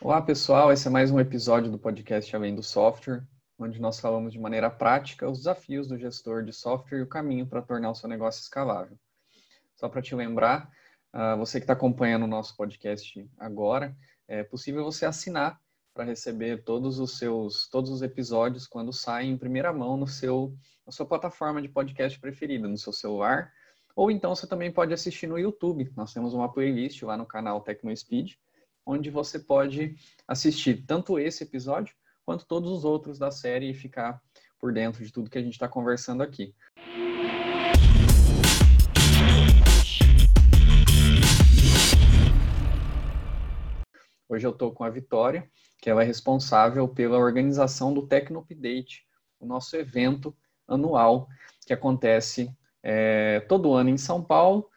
Olá, pessoal. Esse é mais um episódio do podcast Além do Software, onde nós falamos de maneira prática os desafios do gestor de software e o caminho para tornar o seu negócio escalável. Só para te lembrar, uh, você que está acompanhando o nosso podcast agora, é possível você assinar para receber todos os seus todos os episódios quando saem em primeira mão no seu na sua plataforma de podcast preferida, no seu celular, ou então você também pode assistir no YouTube. Nós temos uma playlist lá no canal TecnoSpeed, onde você pode assistir tanto esse episódio quanto todos os outros da série e ficar por dentro de tudo que a gente está conversando aqui. Hoje eu estou com a Vitória, que ela é responsável pela organização do Tecno Update, o nosso evento anual que acontece é, todo ano em São Paulo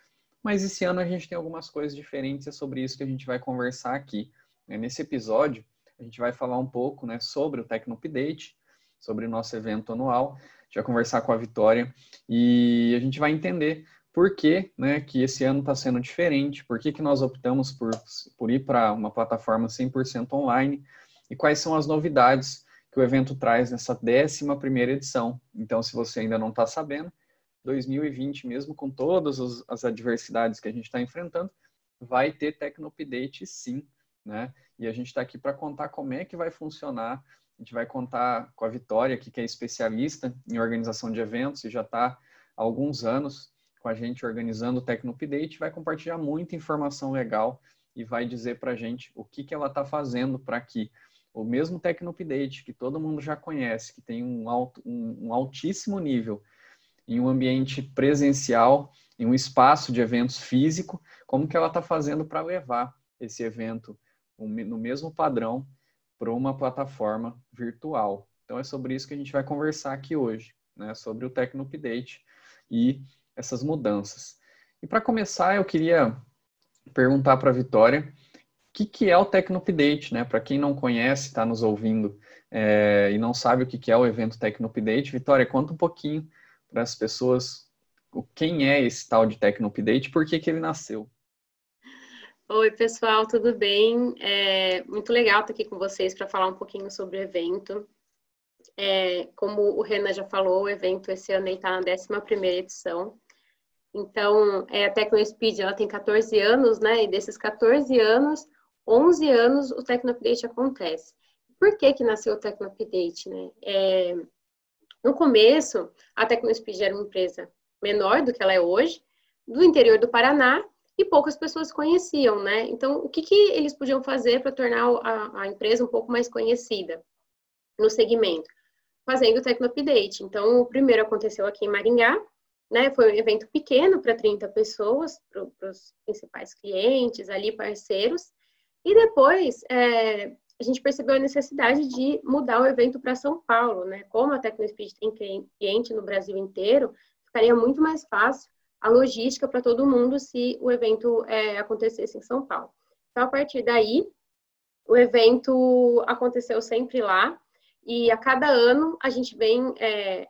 mas esse ano a gente tem algumas coisas diferentes, é sobre isso que a gente vai conversar aqui. Né? Nesse episódio, a gente vai falar um pouco né, sobre o Tecno Update, sobre o nosso evento anual, a gente vai conversar com a Vitória e a gente vai entender por que, né, que esse ano está sendo diferente, por que, que nós optamos por, por ir para uma plataforma 100% online e quais são as novidades que o evento traz nessa 11 primeira edição. Então, se você ainda não está sabendo, 2020, mesmo com todas as adversidades que a gente está enfrentando, vai ter Tecno Update sim, né? E a gente está aqui para contar como é que vai funcionar. A gente vai contar com a Vitória, que é especialista em organização de eventos e já está há alguns anos com a gente organizando o Tecno Update, vai compartilhar muita informação legal e vai dizer para a gente o que, que ela está fazendo para que o mesmo Tecno Update, que todo mundo já conhece, que tem um, alto, um, um altíssimo nível em um ambiente presencial, em um espaço de eventos físico, como que ela está fazendo para levar esse evento no mesmo padrão para uma plataforma virtual. Então é sobre isso que a gente vai conversar aqui hoje, né? sobre o Tecno Update e essas mudanças. E para começar, eu queria perguntar para a Vitória o que, que é o Tecno Update, né? Para quem não conhece, está nos ouvindo é, e não sabe o que, que é o evento Tecno Update, Vitória, conta um pouquinho para as pessoas quem é esse tal de Tecno Update e por que, que ele nasceu. Oi, pessoal, tudo bem? É muito legal estar aqui com vocês para falar um pouquinho sobre o evento. É, como o Renan já falou, o evento esse ano está na 11 edição. Então, é, a TecnoSpeed ela tem 14 anos, né? E desses 14 anos, 11 anos o Tecno Update acontece. Por que que nasceu o Tecno Update, né? É, no começo, a Tecnospeed era uma empresa menor do que ela é hoje, do interior do Paraná, e poucas pessoas conheciam, né? Então, o que, que eles podiam fazer para tornar a, a, empresa um pouco mais conhecida no segmento? Fazendo o Tecno Update. Então, o primeiro aconteceu aqui em Maringá, né? Foi um evento pequeno para 30 pessoas, para os principais clientes, ali, parceiros. E depois, é, a gente percebeu a necessidade de mudar o evento para São Paulo, né? Como a TecnoSpeed tem cliente no Brasil inteiro, ficaria muito mais fácil a logística para todo mundo se o evento é, acontecesse em São Paulo. Então, a partir daí, o evento aconteceu sempre lá e a cada ano a gente vem é,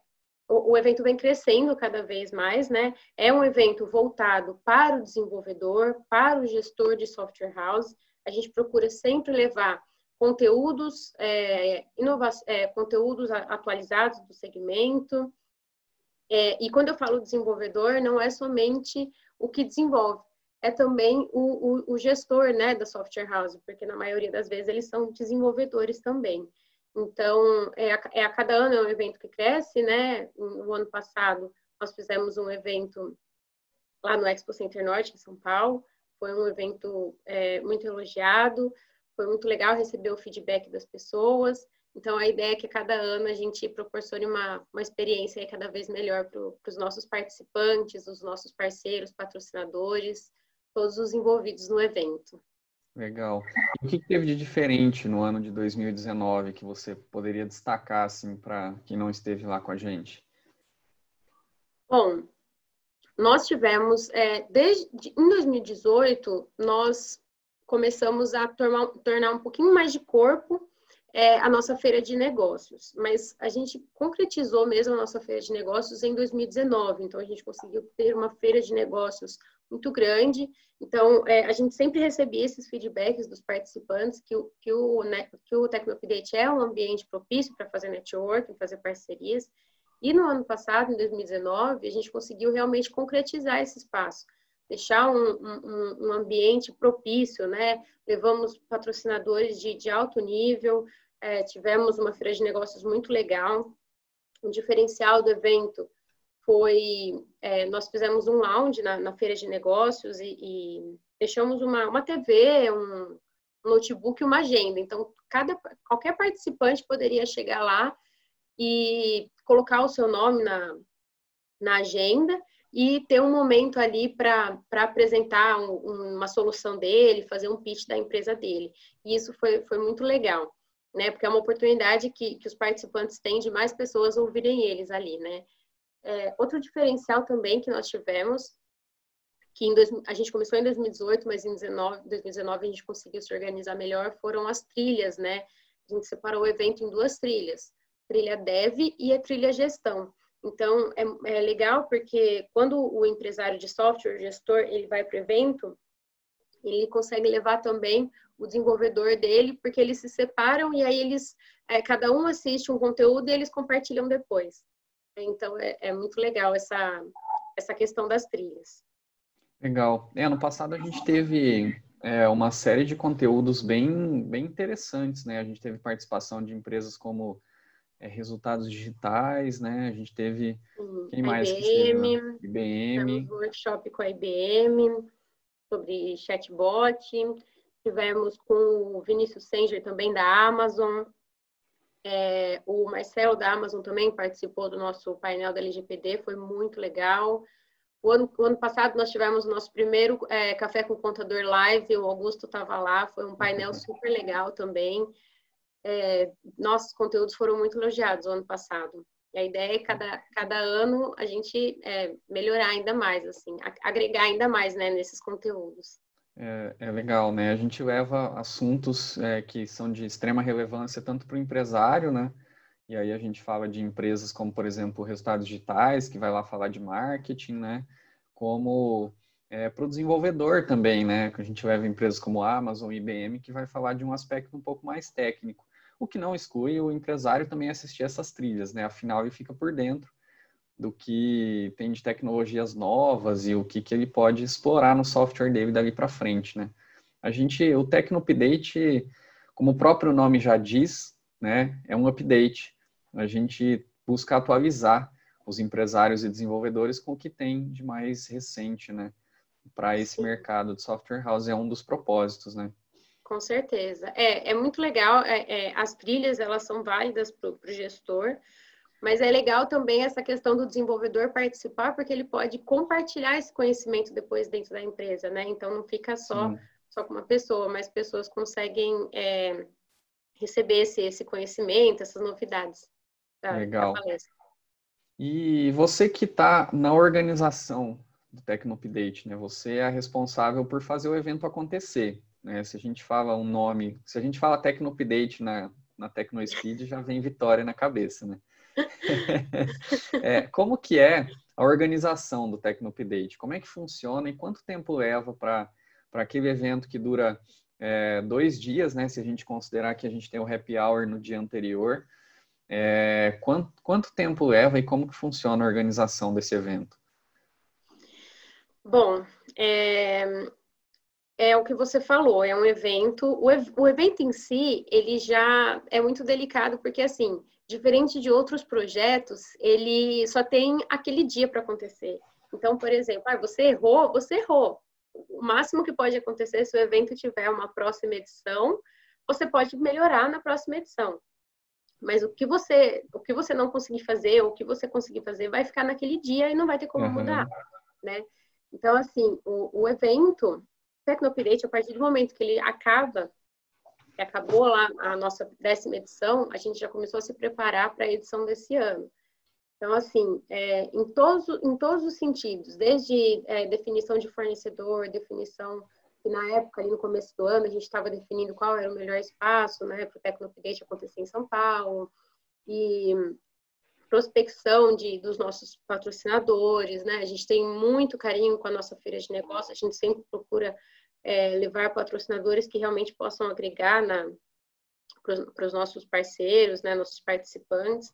o, o, evento vem crescendo cada vez mais, né? É um evento voltado para o desenvolvedor, para o gestor de software house. A gente procura sempre levar conteúdos, é, inova é, conteúdos atualizados do segmento. É, e quando eu falo desenvolvedor, não é somente o que desenvolve, é também o, o, o, gestor né, da software house, porque na maioria das vezes eles são desenvolvedores também. Então, é a, é a cada ano é um evento que cresce, né? No ano passado, nós fizemos um evento lá no Expo Center Norte, em São Paulo. Foi um evento é, muito elogiado. Foi muito legal receber o feedback das pessoas. Então, a ideia é que cada ano a gente proporcione uma, uma experiência cada vez melhor para os nossos participantes, os nossos parceiros, patrocinadores, todos os envolvidos no evento. Legal. O que teve de diferente no ano de 2019 que você poderia destacar assim, para quem não esteve lá com a gente? Bom, nós tivemos, é, desde em 2018, nós começamos a tornar, tornar um pouquinho mais de corpo é, a nossa feira de negócios. Mas a gente concretizou mesmo a nossa feira de negócios em 2019. Então, a gente conseguiu ter uma feira de negócios muito grande. Então, é, a gente sempre recebia esses feedbacks dos participantes que que o, né, que o é um ambiente propício para fazer networking, fazer parcerias. E no ano passado, em 2019, a gente conseguiu realmente concretizar esse espaço, deixar um, um, um ambiente propício, né? Levamos patrocinadores de, de alto nível, é, tivemos uma feira de negócios muito legal. Um diferencial do evento foi é, nós fizemos um lounge na, na feira de negócios e, e deixamos uma, uma TV, um, notebook e uma agenda. Então, cada, qualquer participante poderia chegar lá e colocar o seu nome na, na agenda e ter um momento ali para apresentar um, uma solução dele, fazer um pitch da empresa dele. E isso foi, foi muito legal, né? Porque é uma oportunidade que, que os participantes têm de mais pessoas ouvirem eles ali, né? É, outro diferencial também que nós tivemos, que dois, a gente começou em 2018, mas em 19, 2019 a gente conseguiu se organizar melhor, foram as trilhas, né? A gente separou o evento em duas trilhas, trilha dev e a trilha gestão. Então, é, é legal porque quando o empresário de software, o gestor, ele vai para o evento, ele consegue levar também o desenvolvedor dele, porque eles se separam e aí eles, é, cada um assiste um conteúdo e eles compartilham depois. Então é, é muito legal essa, essa questão das trilhas. Legal. É, ano passado a gente teve é, uma série de conteúdos bem, bem interessantes, né? A gente teve participação de empresas como é, Resultados Digitais, né? A gente teve... Sim, quem mais? IBM. Que IBM. Um workshop com a IBM sobre chatbot. Tivemos com o Vinícius Sanger também da Amazon. É, o Marcelo da Amazon também participou do nosso painel da LGPD, foi muito legal. O ano, o ano passado nós tivemos o nosso primeiro é, Café com Contador Live, o Augusto estava lá, foi um painel uhum. super legal também. É, nossos conteúdos foram muito elogiados o ano passado. E a ideia é cada, cada ano a gente é, melhorar ainda mais, assim, agregar ainda mais né, nesses conteúdos. É, é, legal, né? A gente leva assuntos é, que são de extrema relevância tanto para o empresário, né? E aí a gente fala de empresas como, por exemplo, resultados digitais, que vai lá falar de marketing, né? Como é, para o desenvolvedor também, né? Que a gente leva empresas como Amazon IBM, que vai falar de um aspecto um pouco mais técnico. O que não exclui o empresário também assistir essas trilhas, né? Afinal, ele fica por dentro do que tem de tecnologias novas e o que, que ele pode explorar no software dele dali para frente, né? A gente, o Tecno Update, como o próprio nome já diz, né, é um update. A gente busca atualizar os empresários e desenvolvedores com o que tem de mais recente, né, para esse mercado de software house é um dos propósitos, né? Com certeza. É, é muito legal. É, é, as trilhas elas são válidas para o gestor, mas é legal também essa questão do desenvolvedor participar, porque ele pode compartilhar esse conhecimento depois dentro da empresa, né? Então não fica só, só com uma pessoa, mas pessoas conseguem é, receber esse, esse conhecimento, essas novidades. Da, legal. Da e você que está na organização do Tecnopdate, né? Você é responsável por fazer o evento acontecer. Né? Se a gente fala um nome, se a gente fala Tecnopdate na, na TecnoSpeed, já vem Vitória na cabeça, né? é, como que é a organização do Tecnopdate? Como é que funciona e quanto tempo leva para aquele evento que dura é, dois dias, né? Se a gente considerar que a gente tem o happy hour no dia anterior. É, quanto, quanto tempo leva e como que funciona a organização desse evento? Bom, é, é o que você falou, é um evento. O, o evento em si, ele já é muito delicado, porque assim, diferente de outros projetos, ele só tem aquele dia para acontecer. Então, por exemplo, ah, você errou, você errou. O máximo que pode acontecer se o evento tiver uma próxima edição, você pode melhorar na próxima edição. Mas o que você, o que você não conseguir fazer, o que você conseguir fazer, vai ficar naquele dia e não vai ter como uhum. mudar, né? Então, assim, o, o evento Tecnopirate, a partir do momento que ele acaba que acabou lá a nossa décima edição, a gente já começou a se preparar para a edição desse ano. Então, assim, é, em, todos, em todos os sentidos, desde é, definição de fornecedor, definição que na época, ali no começo do ano, a gente estava definindo qual era o melhor espaço né, para o Tecno Update acontecer em São Paulo, e prospecção de, dos nossos patrocinadores, né? A gente tem muito carinho com a nossa feira de negócio, a gente sempre procura é, levar patrocinadores que realmente possam agregar para os nossos parceiros, né, nossos participantes.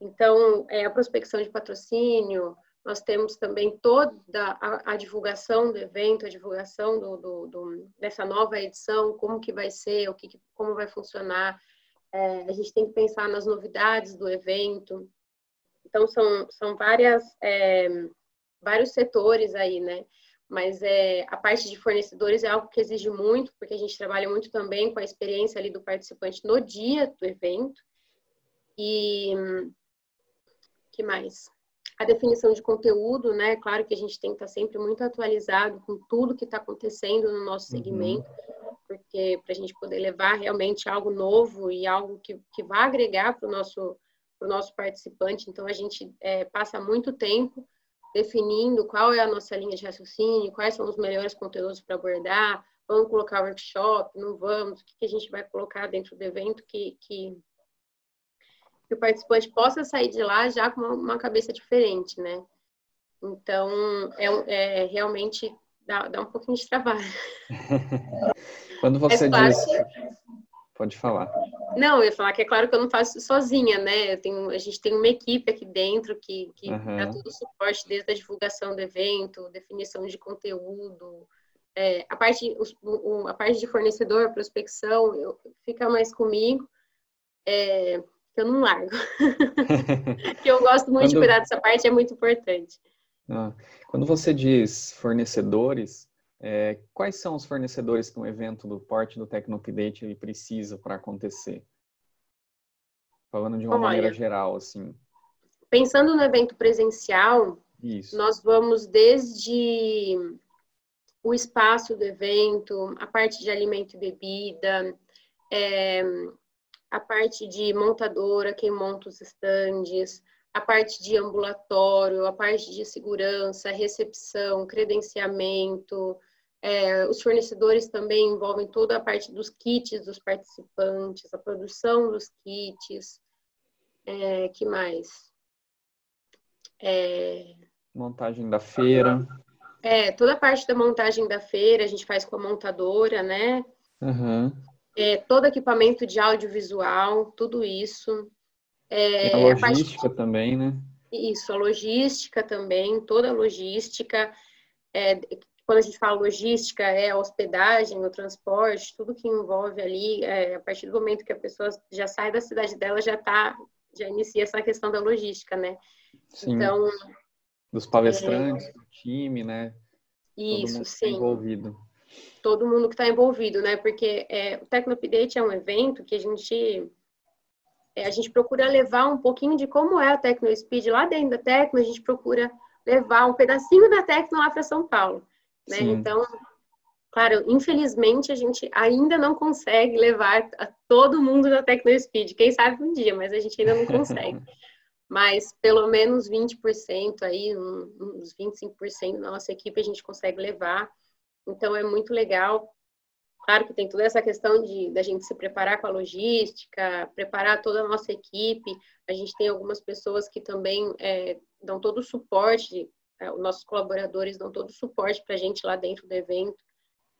Então, é, a prospecção de patrocínio, nós temos também toda a, a divulgação do evento, a divulgação do, do, do, dessa nova edição, como que vai ser, o que, como vai funcionar. É, a gente tem que pensar nas novidades do evento. Então, são, são várias, é, vários setores aí, né? Mas é, a parte de fornecedores é algo que exige muito, porque a gente trabalha muito também com a experiência ali do participante no dia do evento. E que mais? A definição de conteúdo, né? Claro que a gente tem que estar sempre muito atualizado com tudo que está acontecendo no nosso uhum. segmento, uhum. porque para a gente poder levar realmente algo novo e algo que, que vai agregar para o nosso, nosso participante. Então, a gente é, passa muito tempo definindo qual é a nossa linha de raciocínio, quais são os melhores conteúdos para abordar, vamos colocar workshop, não vamos, o que, a gente vai colocar dentro do evento que, que que o participante possa sair de lá já com uma, uma cabeça diferente, né? Então, é, é realmente dá, dá, um pouquinho de trabalho. Quando você é diz... Pode falar. Não, eu ia falar que é claro que eu não faço sozinha, né? Tenho, a gente tem uma equipe aqui dentro que, que uhum. dá todo o suporte, desde a divulgação do evento, definição de conteúdo, é, a, parte, o, a parte de fornecedor, prospecção, eu, fica mais comigo. É, que eu não largo. que eu gosto muito Quando... de cuidar dessa parte, é muito importante. Ah, quando você diz fornecedores, é, quais são os fornecedores que um evento do porte do Tecnopdate ele precisa para acontecer? Falando de uma Olha, maneira geral, assim. Pensando no evento presencial, Isso. nós vamos desde o espaço do evento, a parte de alimento e bebida, é, a parte de montadora, quem monta os estandes, a parte de ambulatório, a parte de segurança, recepção, credenciamento. É, os fornecedores também envolvem toda a parte dos kits dos participantes, a produção dos kits. É, que mais? É... Montagem da feira. É, toda a parte da montagem da feira a gente faz com a montadora, né? Uhum é, todo equipamento de audiovisual, tudo isso. É, a logística a parte... também, né? Isso, a logística também, toda a logística. É, quando a gente fala logística, é a hospedagem, o transporte, tudo que envolve ali, é, a partir do momento que a pessoa já sai da cidade dela, já tá, já inicia essa questão da logística, né? Sim. Então, dos palestrantes, é... do time, né? Isso, Todo mundo sim. Envolvido todo mundo que está envolvido, né? Porque é, o Tecno Update é um evento que a gente é, a gente procura levar um pouquinho de como é a Tecno Speed lá dentro da Tecno, a gente procura levar um pedacinho da Tecno lá para São Paulo, né? Então, claro, infelizmente a gente ainda não consegue levar todo mundo da Tecno Speed. Quem sabe um dia, mas a gente ainda não consegue. mas pelo menos 20% aí, uns 25% da nossa equipe a gente consegue levar. Então é muito legal. Claro que tem toda essa questão de da gente se preparar com a logística, preparar toda a nossa equipe. A gente tem algumas pessoas que também é, dão todo o suporte, é, os nossos colaboradores dão todo o suporte para a gente lá dentro do evento.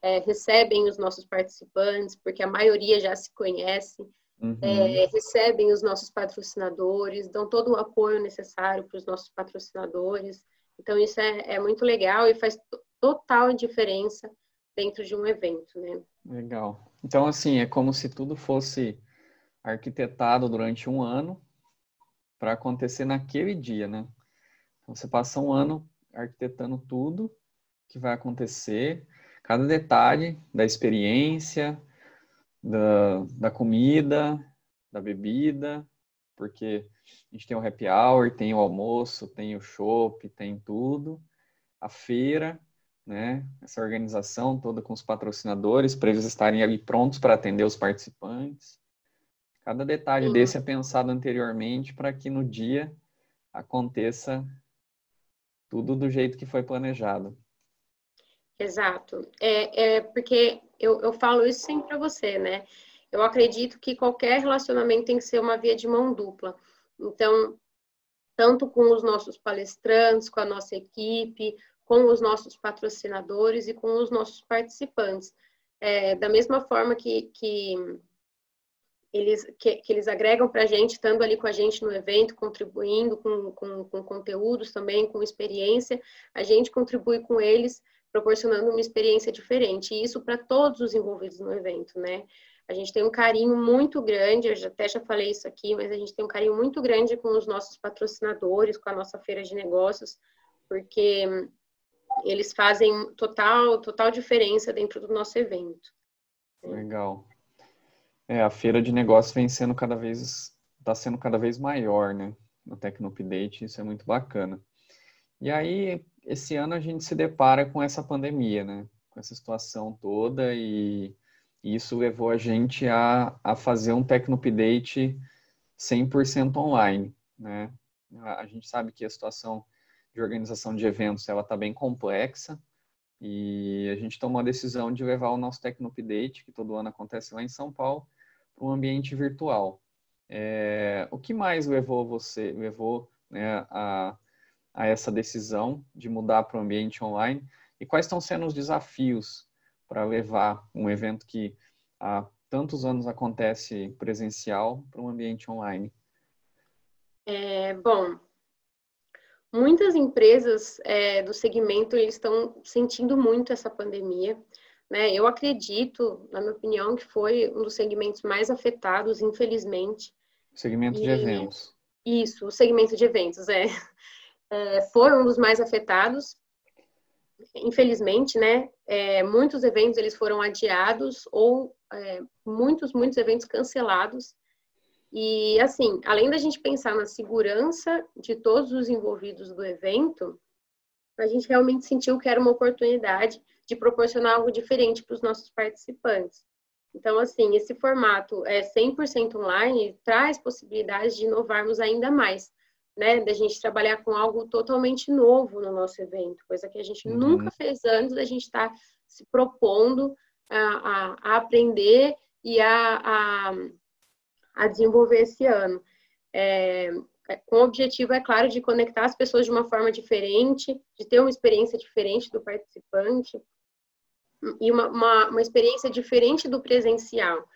É, recebem os nossos participantes, porque a maioria já se conhece, uhum. é, recebem os nossos patrocinadores, dão todo o apoio necessário para os nossos patrocinadores. Então, isso é, é muito legal e faz total diferença dentro de um evento, né? Legal. Então, assim, é como se tudo fosse arquitetado durante um ano para acontecer naquele dia, né? Então, você passa um ano arquitetando tudo que vai acontecer, cada detalhe da experiência, da, da comida, da bebida, porque a gente tem o happy hour, tem o almoço, tem o chopp, tem tudo, a feira, né? Essa organização toda com os patrocinadores, para eles estarem ali prontos para atender os participantes. Cada detalhe Sim. desse é pensado anteriormente para que no dia aconteça tudo do jeito que foi planejado. Exato. É, é porque eu, eu falo isso sempre para você, né? Eu acredito que qualquer relacionamento tem que ser uma via de mão dupla. Então, tanto com os nossos palestrantes, com a nossa equipe, com os nossos patrocinadores e com os nossos participantes. É, da mesma forma que, que eles, que, que eles agregam para a gente, estando ali com a gente no evento, contribuindo com, com, com conteúdos também, com experiência, a gente contribui com eles, proporcionando uma experiência diferente. E isso para todos os envolvidos no evento, né? A gente tem um carinho muito grande, eu até já falei isso aqui, mas a gente tem um carinho muito grande com os nossos patrocinadores, com a nossa feira de negócios, porque eles fazem total, total diferença dentro do nosso evento. Legal. É, a feira de negócios vem sendo cada vez, está sendo cada vez maior, né? No Tecnopdate, isso é muito bacana. E aí, esse ano a gente se depara com essa pandemia, né? Com essa situação toda e isso levou a gente a, a fazer um Tecnopdate 100% online, né? A gente sabe que a situação de organização de eventos ela está bem complexa e a gente tomou a decisão de levar o nosso Tecnopdate, que todo ano acontece lá em São Paulo, para um ambiente virtual. É, o que mais levou você, levou né, a, a essa decisão de mudar para o ambiente online? E quais estão sendo os desafios para levar um evento que há tantos anos acontece presencial para um ambiente online? É, bom, muitas empresas é, do segmento estão sentindo muito essa pandemia. Né? Eu acredito, na minha opinião, que foi um dos segmentos mais afetados, infelizmente. Segmento e... de eventos. Isso, o segmento de eventos, é. é. Foi um dos mais afetados, infelizmente, né? É, muitos eventos eles foram adiados ou é, muitos, muitos eventos cancelados. E, assim, além da gente pensar na segurança de todos os envolvidos do evento, a gente realmente sentiu que era uma oportunidade de proporcionar algo diferente para os nossos participantes. Então, assim, esse formato é 100% online traz possibilidades de inovarmos ainda mais, né? Da gente trabalhar com algo totalmente novo no nosso evento, coisa que a gente uhum. nunca fez antes, a gente está se propondo a, a, a aprender e a, a, a, desenvolver esse ano. É, com o objetivo, é claro, de conectar as pessoas de uma forma diferente, de ter uma experiência diferente do participante, e uma, uma, uma experiência diferente do presencial.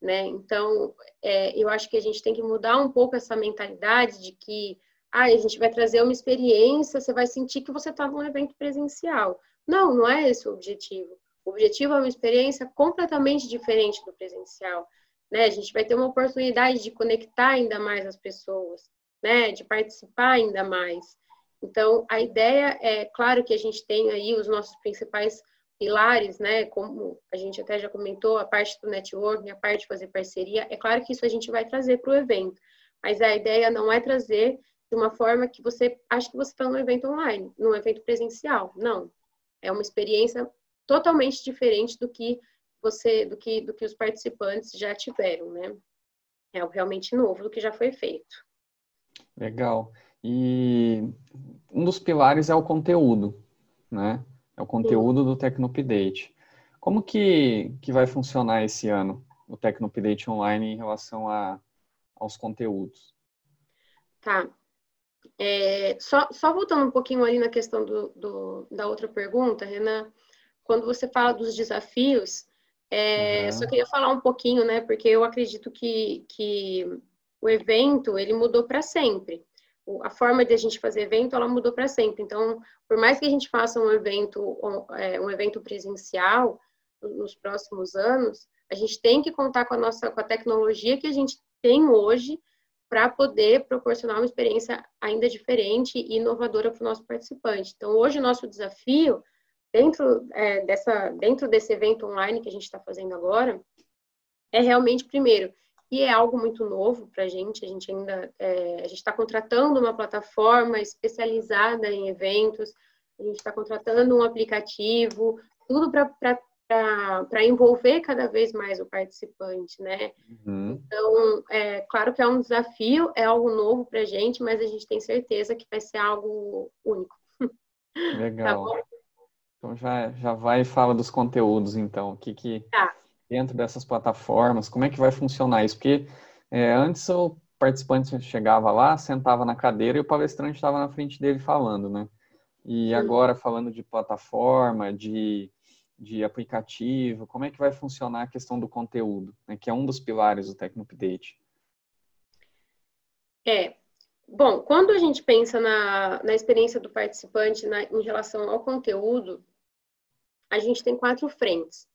Né? Então, é, eu acho que a gente tem que mudar um pouco essa mentalidade de que ah, a gente vai trazer uma experiência, você vai sentir que você está num evento presencial. Não, não é esse o objetivo. O objetivo é uma experiência completamente diferente do presencial. Né? A gente vai ter uma oportunidade de conectar ainda mais as pessoas, né? de participar ainda mais. Então, a ideia é, claro que a gente tem aí os nossos principais pilares, né, como a gente até já comentou, a parte do networking, a parte de fazer parceria, é claro que isso a gente vai trazer para o evento, mas a ideia não é trazer de uma forma que você acha que você está num evento online, num evento presencial. Não. É uma experiência totalmente diferente do que você, do que, do que os participantes já tiveram, né? É algo realmente novo do que já foi feito. Legal. E um dos pilares é o conteúdo, né? É o conteúdo Sim. do Tecnopdate. Como que, que vai funcionar esse ano o Tecnopdate Online em relação a, aos conteúdos? Tá. É, só, só voltando um pouquinho ali na questão do, do, da outra pergunta, Renan, quando você fala dos desafios, é, uhum. só queria falar um pouquinho, né, porque eu acredito que, que o evento, ele mudou para sempre a forma de a gente fazer evento ela mudou para sempre. Então, por mais que a gente faça um evento é, um evento presencial nos próximos anos, a gente tem que contar com a nossa com a tecnologia que a gente tem hoje para poder proporcionar uma experiência ainda diferente e inovadora para o nosso participante. Então, hoje o nosso desafio dentro é, dessa dentro desse evento online que a gente está fazendo agora é realmente primeiro e é algo muito novo para a gente. A gente ainda é, a gente está contratando uma plataforma especializada em eventos, a gente está contratando um aplicativo, tudo para envolver cada vez mais o participante, né? Uhum. Então, é claro que é um desafio, é algo novo para a gente, mas a gente tem certeza que vai ser algo único. Legal. Tá então já, já vai e fala dos conteúdos, então. O que, que, tá dentro dessas plataformas? Como é que vai funcionar isso? Porque é, antes o participante chegava lá, sentava na cadeira e o palestrante estava na frente dele falando, né? E agora falando de plataforma, de, de aplicativo, como é que vai funcionar a questão do conteúdo, né? que é um dos pilares do Tecnopdate? É, bom, quando a gente pensa na, na experiência do participante na, em relação ao conteúdo, a gente tem quatro frentes,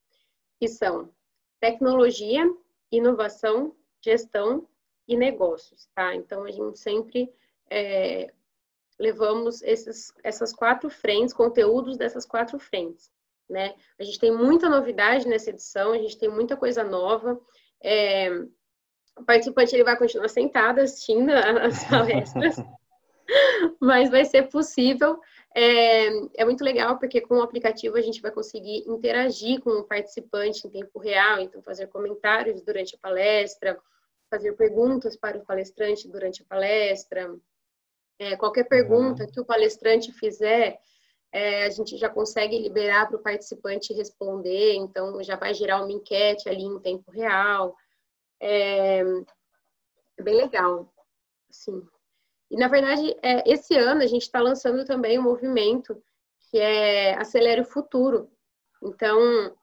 que são tecnologia, inovação, gestão e negócios, tá? Então, a gente sempre é, levamos esses, essas quatro frentes, conteúdos dessas quatro frentes, né? A gente tem muita novidade nessa edição, a gente tem muita coisa nova. É, o participante ele vai continuar sentado assistindo as palestras, mas vai ser possível. É, é, muito legal porque com o aplicativo a gente vai conseguir interagir com o participante em tempo real, então fazer comentários durante a palestra, fazer perguntas para o palestrante durante a palestra, é, qualquer pergunta uhum. que o palestrante fizer, é, a gente já consegue liberar para o participante responder, então já vai gerar uma enquete ali em tempo real. É, é bem legal, assim. E, na verdade, é, esse ano a gente está lançando também um movimento que é Acelere o Futuro. Então,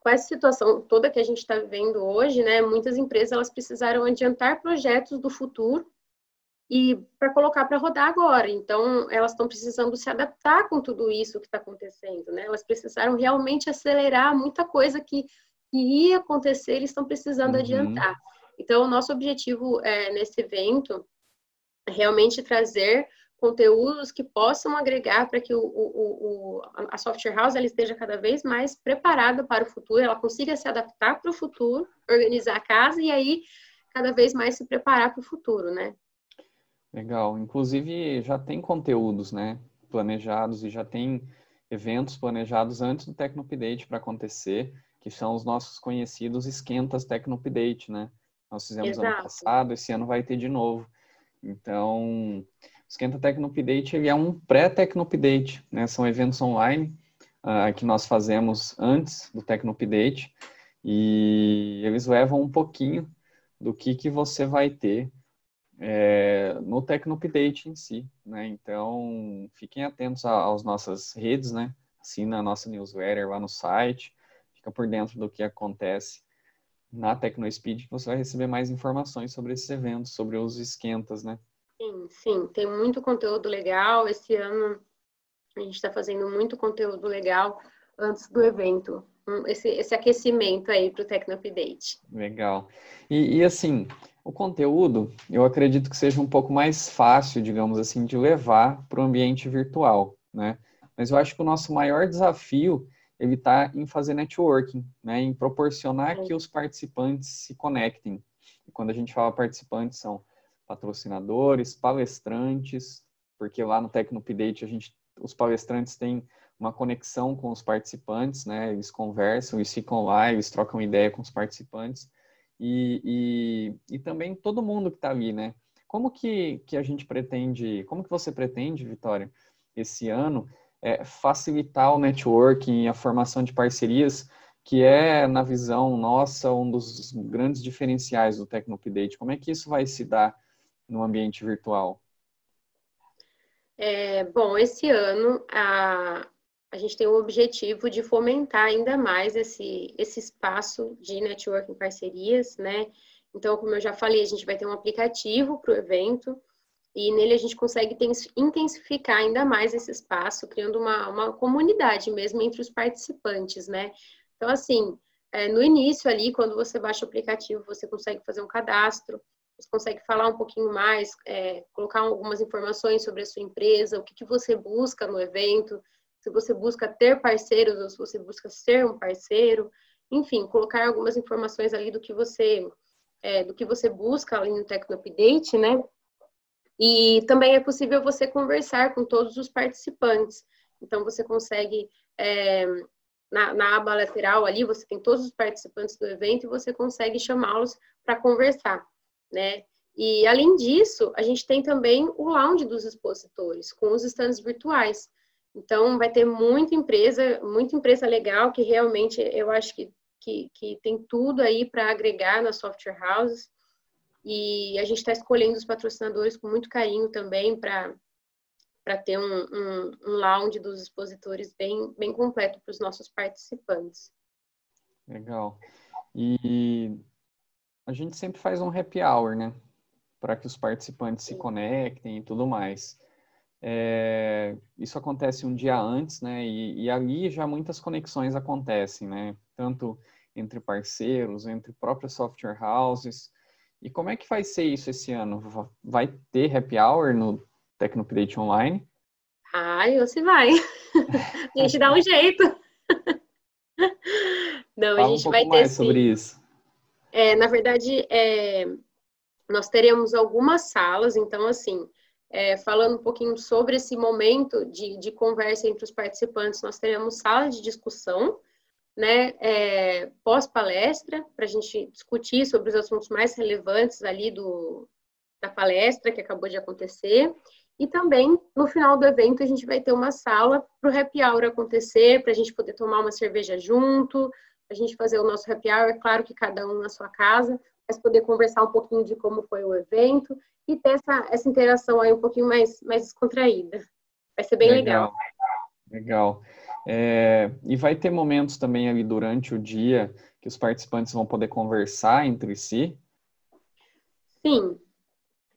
com essa situação toda que a gente está vivendo hoje, né, muitas empresas elas precisaram adiantar projetos do futuro e para colocar para rodar agora. Então, elas estão precisando se adaptar com tudo isso que está acontecendo, né? Elas precisaram realmente acelerar muita coisa que, que ia acontecer, eles estão precisando uhum. adiantar. Então, o nosso objetivo é, nesse evento realmente trazer conteúdos que possam agregar para que o, o, o, a software house ela esteja cada vez mais preparada para o futuro, ela consiga se adaptar para o futuro, organizar a casa e aí cada vez mais se preparar para o futuro, né? Legal. Inclusive, já tem conteúdos, né, planejados e já tem eventos planejados antes do Tecnopdate para acontecer, que são os nossos conhecidos esquentas Tecnopdate, né? Nós fizemos Exato. ano passado, esse ano vai ter de novo. Então, o Esquenta Tecnopdate ele é um pré-Tecnopdate, né? São eventos online uh, que nós fazemos antes do Tecnopdate e eles levam um pouquinho do que, que você vai ter é, no Tecnopdate em si, né? Então, fiquem atentos às nossas redes, né? Assina a nossa newsletter lá no site, fica por dentro do que acontece na TecnoSpeed, que você vai receber mais informações sobre esses eventos, sobre os esquentas, né? Sim, sim, tem muito conteúdo legal. Esse ano a gente está fazendo muito conteúdo legal antes do evento. Esse, esse aquecimento aí para o Tecnopdate. Legal. E, e assim, o conteúdo, eu acredito que seja um pouco mais fácil, digamos assim, de levar para o ambiente virtual, né? Mas eu acho que o nosso maior desafio ele está em fazer networking, né? Em proporcionar que os participantes se conectem. E quando a gente fala participantes, são patrocinadores, palestrantes, porque lá no Tecnopdate a gente, os palestrantes têm uma conexão com os participantes, né? Eles conversam, eles ficam lá, eles trocam ideia com os participantes e, e, e também todo mundo que está ali, né? Como que, que a gente pretende, como que você pretende, Vitória, esse ano, é, facilitar o networking a formação de parcerias, que é, na visão nossa, um dos grandes diferenciais do Tecnopdate. Como é que isso vai se dar no ambiente virtual? É, bom, esse ano a, a gente tem o objetivo de fomentar ainda mais esse, esse espaço de networking parcerias, né? Então, como eu já falei, a gente vai ter um aplicativo para o evento e nele a gente consegue intensificar ainda mais esse espaço, criando uma, uma comunidade mesmo entre os participantes, né? Então, assim, é, no início ali, quando você baixa o aplicativo, você consegue fazer um cadastro, você consegue falar um pouquinho mais, é, colocar algumas informações sobre a sua empresa, o que, que você busca no evento, se você busca ter parceiros ou se você busca ser um parceiro, enfim, colocar algumas informações ali do que você é, do que você busca ali no Tecnopdate, né? E também é possível você conversar com todos os participantes. Então você consegue é, na, na, aba lateral ali você tem todos os participantes do evento e você consegue chamá-los para conversar, né? E além disso, a gente tem também o lounge dos expositores com os stands virtuais. Então, vai ter muita empresa, muita empresa legal que realmente eu acho que, que, que tem tudo aí para agregar nas software houses. E a gente está escolhendo os patrocinadores com muito carinho também para para ter um, um, um lounge dos expositores bem, bem completo para os nossos participantes. Legal. E a gente sempre faz um happy hour, né? Para que os participantes Sim. se conectem e tudo mais. É, isso acontece um dia antes, né? E, e, ali já muitas conexões acontecem, né? Tanto entre parceiros, entre próprias software houses. E como é que vai ser isso esse ano? Vai ter happy hour no Tecnopdate Online? Ai, você vai. a gente dá um jeito. Não, Fala a gente um vai ter mais sim. sobre isso. É, na verdade, é, nós teremos algumas salas, então assim, é, falando um pouquinho sobre esse momento de, de conversa entre os participantes, nós teremos sala de discussão, né, é, pós-palestra, para a gente discutir sobre os assuntos mais relevantes ali do, da palestra que acabou de acontecer. E também, no final do evento, a gente vai ter uma sala para o happy hour acontecer, para a gente poder tomar uma cerveja junto, a gente fazer o nosso happy hour, é claro que cada um na sua casa, mas poder conversar um pouquinho de como foi o evento e ter essa, essa interação aí um pouquinho mais, mais descontraída. Vai ser bem legal. Legal. legal. É, e vai ter momentos também ali durante o dia que os participantes vão poder conversar entre si? Sim.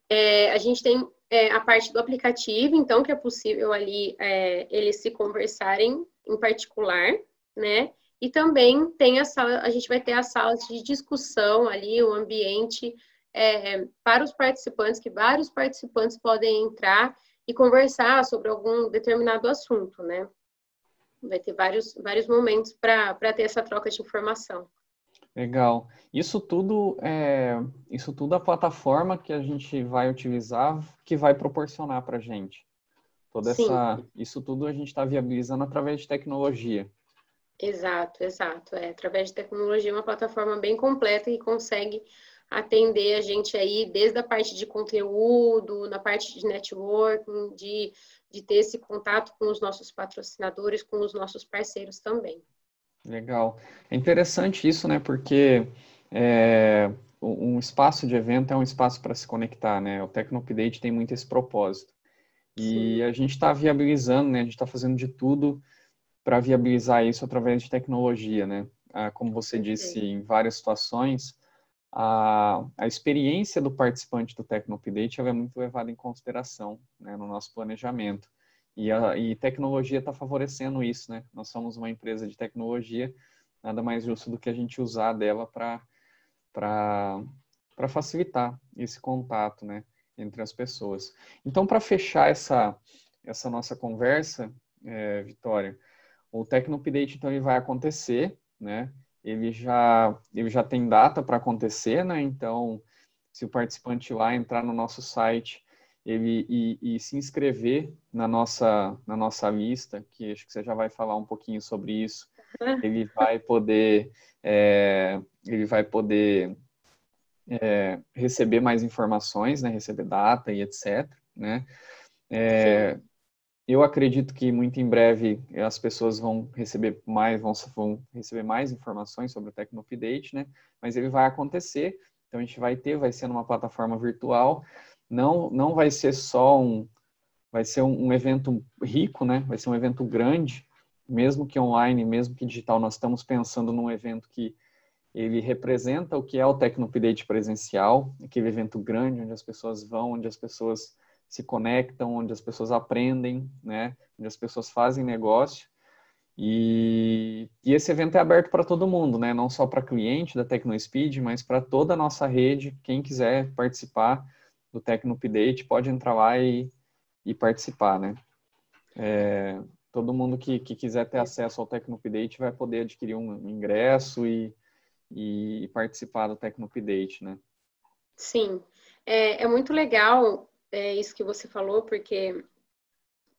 É, a gente tem é, a parte do aplicativo, então, que é possível ali é, eles se conversarem em particular, né? E também tem a sala, a gente vai ter as salas de discussão ali, o ambiente é, para os participantes, que vários participantes podem entrar e conversar sobre algum determinado assunto, né? Vai ter vários, vários momentos para ter essa troca de informação. Legal. Isso tudo é isso tudo a plataforma que a gente vai utilizar que vai proporcionar para a gente. Toda Sim. essa, isso tudo a gente está viabilizando através de tecnologia. Exato, exato. É, através de tecnologia, uma plataforma bem completa que consegue atender a gente aí desde a parte de conteúdo, na parte de networking, de, de ter esse contato com os nossos patrocinadores, com os nossos parceiros também. Legal. É interessante isso, né? Porque é, um espaço de evento é um espaço para se conectar, né? O Tecno Update tem muito esse propósito. E Sim. a gente está viabilizando, né? A gente está fazendo de tudo para viabilizar isso através de tecnologia, né? Ah, como você disse, em várias situações, a, a experiência do participante do Tecno Update é muito levada em consideração né, no nosso planejamento. E, a, e tecnologia está favorecendo isso, né? Nós somos uma empresa de tecnologia, nada mais justo do que a gente usar dela para facilitar esse contato, né? Entre as pessoas. Então, para fechar essa, essa nossa conversa, é, Vitória, o Tecno Update, então, ele vai acontecer, né? Ele já, ele já tem data para acontecer, né? Então, se o participante lá entrar no nosso site ele, e, e, se inscrever na nossa, na nossa lista, que acho que você já vai falar um pouquinho sobre isso, ele vai poder, é, ele vai poder é, receber mais informações, né? Receber data e etc, né? É, eu acredito que muito em breve as pessoas vão receber mais, vão, vão receber mais informações sobre o Tecno Update, né? Mas ele vai acontecer, então a gente vai ter, vai ser numa plataforma virtual, não, não vai ser só um, vai ser um, um evento rico, né? Vai ser um evento grande, mesmo que online, mesmo que digital, nós estamos pensando num evento que ele representa o que é o Tecno Update presencial, aquele evento grande onde as pessoas vão, onde as pessoas se conectam, onde as pessoas aprendem, né? Onde as pessoas fazem negócio. E, e esse evento é aberto para todo mundo, né? Não só para cliente da TecnoSpeed, mas para toda a nossa rede. Quem quiser participar do Tecno Update pode entrar lá e, e participar, né? É, todo mundo que, que quiser ter acesso ao Tecno Update vai poder adquirir um ingresso e, e participar do Tecno Update, né? Sim, é, é muito legal é, isso que você falou, porque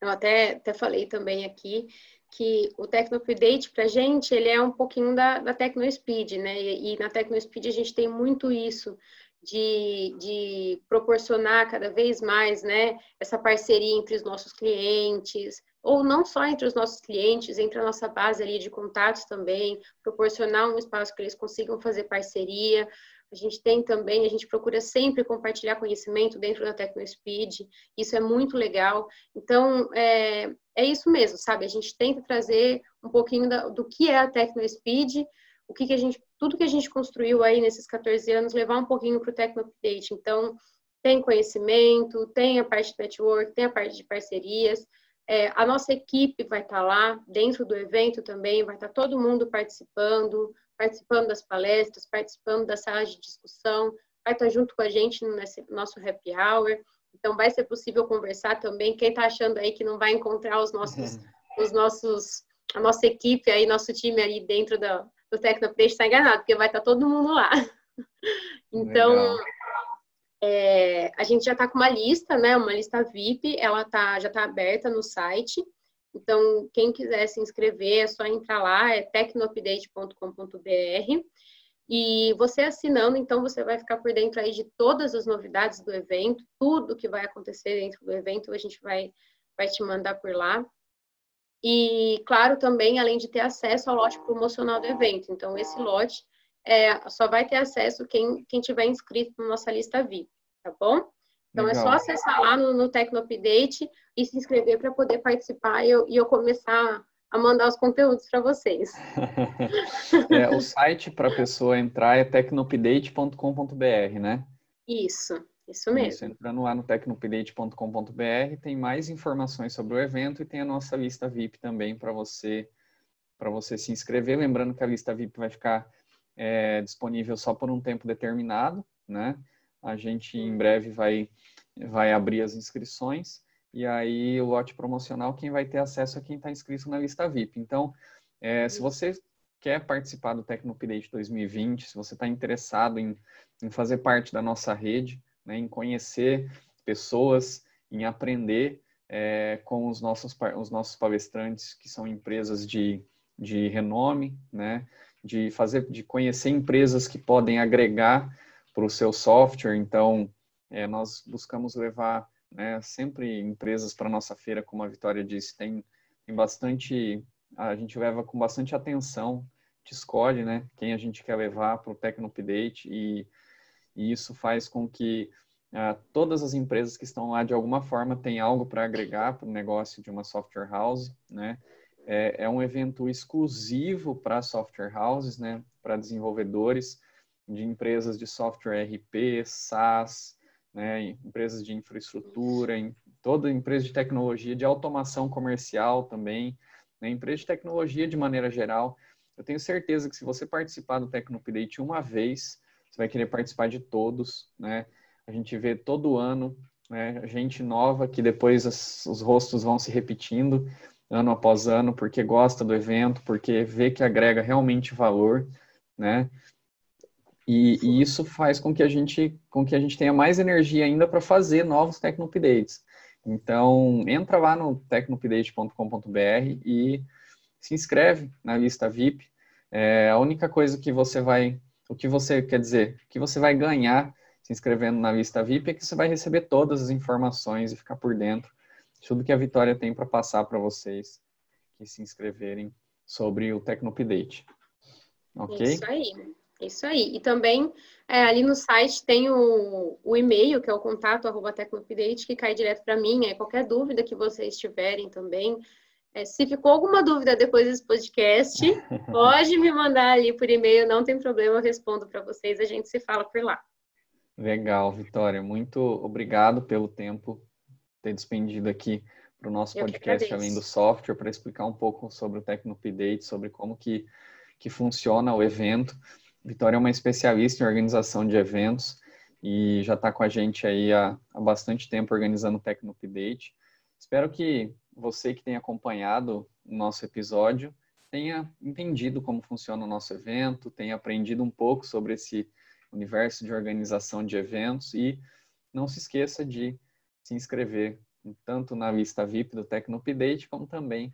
eu até, até falei também aqui que o Tecno Update para a gente ele é um pouquinho da, da Tecno Speed, né? E, e na Tecno Speed a gente tem muito isso de, de proporcionar cada vez mais né, essa parceria entre os nossos clientes, ou não só entre os nossos clientes, entre a nossa base ali de contatos também, proporcionar um espaço que eles consigam fazer parceria. A gente tem também, a gente procura sempre compartilhar conhecimento dentro da TecnoSpeed, isso é muito legal. Então, é, é isso mesmo, sabe? A gente tenta trazer um pouquinho da, do que é a TecnoSpeed, o que, que a gente, tudo que a gente construiu aí nesses 14 anos, levar um pouquinho para o Tecno Update. Então, tem conhecimento, tem a parte de network, tem a parte de parcerias. É, a nossa equipe vai estar tá lá, dentro do evento também, vai estar tá todo mundo participando, participando das palestras, participando das salas de discussão, vai estar tá junto com a gente no nosso happy hour. Então, vai ser possível conversar também. Quem está achando aí que não vai encontrar os nossos, os nossos, a nossa equipe aí, nosso time aí dentro da, do Tecnoplay está enganado, porque vai estar todo mundo lá. Então, é, a gente já está com uma lista, né? Uma lista VIP, ela tá, já está aberta no site. Então, quem quiser se inscrever, é só entrar lá, é tecnoupdate.com.br. E você assinando, então, você vai ficar por dentro aí de todas as novidades do evento, tudo que vai acontecer dentro do evento, a gente vai, vai te mandar por lá. E, claro, também, além de ter acesso ao lote promocional do evento. Então, esse lote é, só vai ter acesso quem, quem tiver inscrito na nossa lista VIP, tá bom? Então, Legal. é só acessar lá no, no Tecno Update e se inscrever para poder participar e eu, e eu começar a mandar os conteúdos para vocês. é, o site para a pessoa entrar é tecnoupdate.com.br, né? Isso. Isso mesmo. Isso, entrando lá no tecnopilate.com.br, tem mais informações sobre o evento e tem a nossa lista VIP também para você para você se inscrever. Lembrando que a lista VIP vai ficar é, disponível só por um tempo determinado, né? A gente em breve vai vai abrir as inscrições e aí o lote promocional quem vai ter acesso é quem está inscrito na lista VIP. Então, é, se você quer participar do Tecnopilate 2020, se você está interessado em, em fazer parte da nossa rede, né, em conhecer pessoas, em aprender é, com os nossos, os nossos palestrantes, que são empresas de, de renome, né, de fazer, de conhecer empresas que podem agregar para o seu software. Então, é, nós buscamos levar né, sempre empresas para nossa feira, como a Vitória disse, tem, tem bastante, a gente leva com bastante atenção, te escolhe, né, quem a gente quer levar para o Tecno Update e e isso faz com que uh, todas as empresas que estão lá de alguma forma tenham algo para agregar para o negócio de uma software house, né? É, é um evento exclusivo para software houses, né? Para desenvolvedores de empresas de software RP, SaaS, né? Empresas de infraestrutura, em, toda empresa de tecnologia, de automação comercial também, né? Empresa de tecnologia de maneira geral. Eu tenho certeza que se você participar do Tecnopdate uma vez, você vai querer participar de todos, né? A gente vê todo ano né, gente nova que depois os rostos vão se repetindo ano após ano porque gosta do evento, porque vê que agrega realmente valor, né? E, e isso faz com que a gente com que a gente tenha mais energia ainda para fazer novos Tecno-Updates. Então, entra lá no tecnoupdate.com.br e se inscreve na lista VIP. É, a única coisa que você vai o que você quer dizer, o que você vai ganhar se inscrevendo na lista VIP é que você vai receber todas as informações e ficar por dentro de tudo que a Vitória tem para passar para vocês que se inscreverem sobre o Tecnopdate. Ok? Isso aí. Isso aí. E também é, ali no site tem o, o e-mail, que é o contato arroba Tecnopdate, que cai direto para mim. É, qualquer dúvida que vocês tiverem também, é, se ficou alguma dúvida depois desse podcast, pode me mandar ali por e-mail, não tem problema, eu respondo para vocês, a gente se fala por lá. Legal, Vitória. Muito obrigado pelo tempo ter despendido aqui para o nosso podcast Além do Software, para explicar um pouco sobre o Tecnopdate, sobre como que, que funciona o evento. Vitória é uma especialista em organização de eventos e já está com a gente aí há, há bastante tempo organizando o Tecnopdate. Espero que você que tem acompanhado o nosso episódio tenha entendido como funciona o nosso evento, tenha aprendido um pouco sobre esse universo de organização de eventos e não se esqueça de se inscrever tanto na lista VIP do Tecno Update como também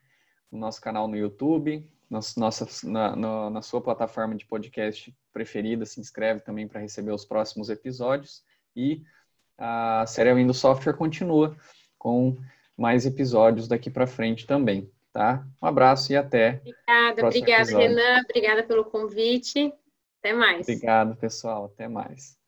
no nosso canal no YouTube, nossa, na, na, na sua plataforma de podcast preferida, se inscreve também para receber os próximos episódios. E a série Windows Software continua com mais episódios daqui para frente também, tá? Um abraço e até. Obrigada, obrigada, episódio. Renan. Obrigada pelo convite. Até mais. Obrigado, pessoal. Até mais.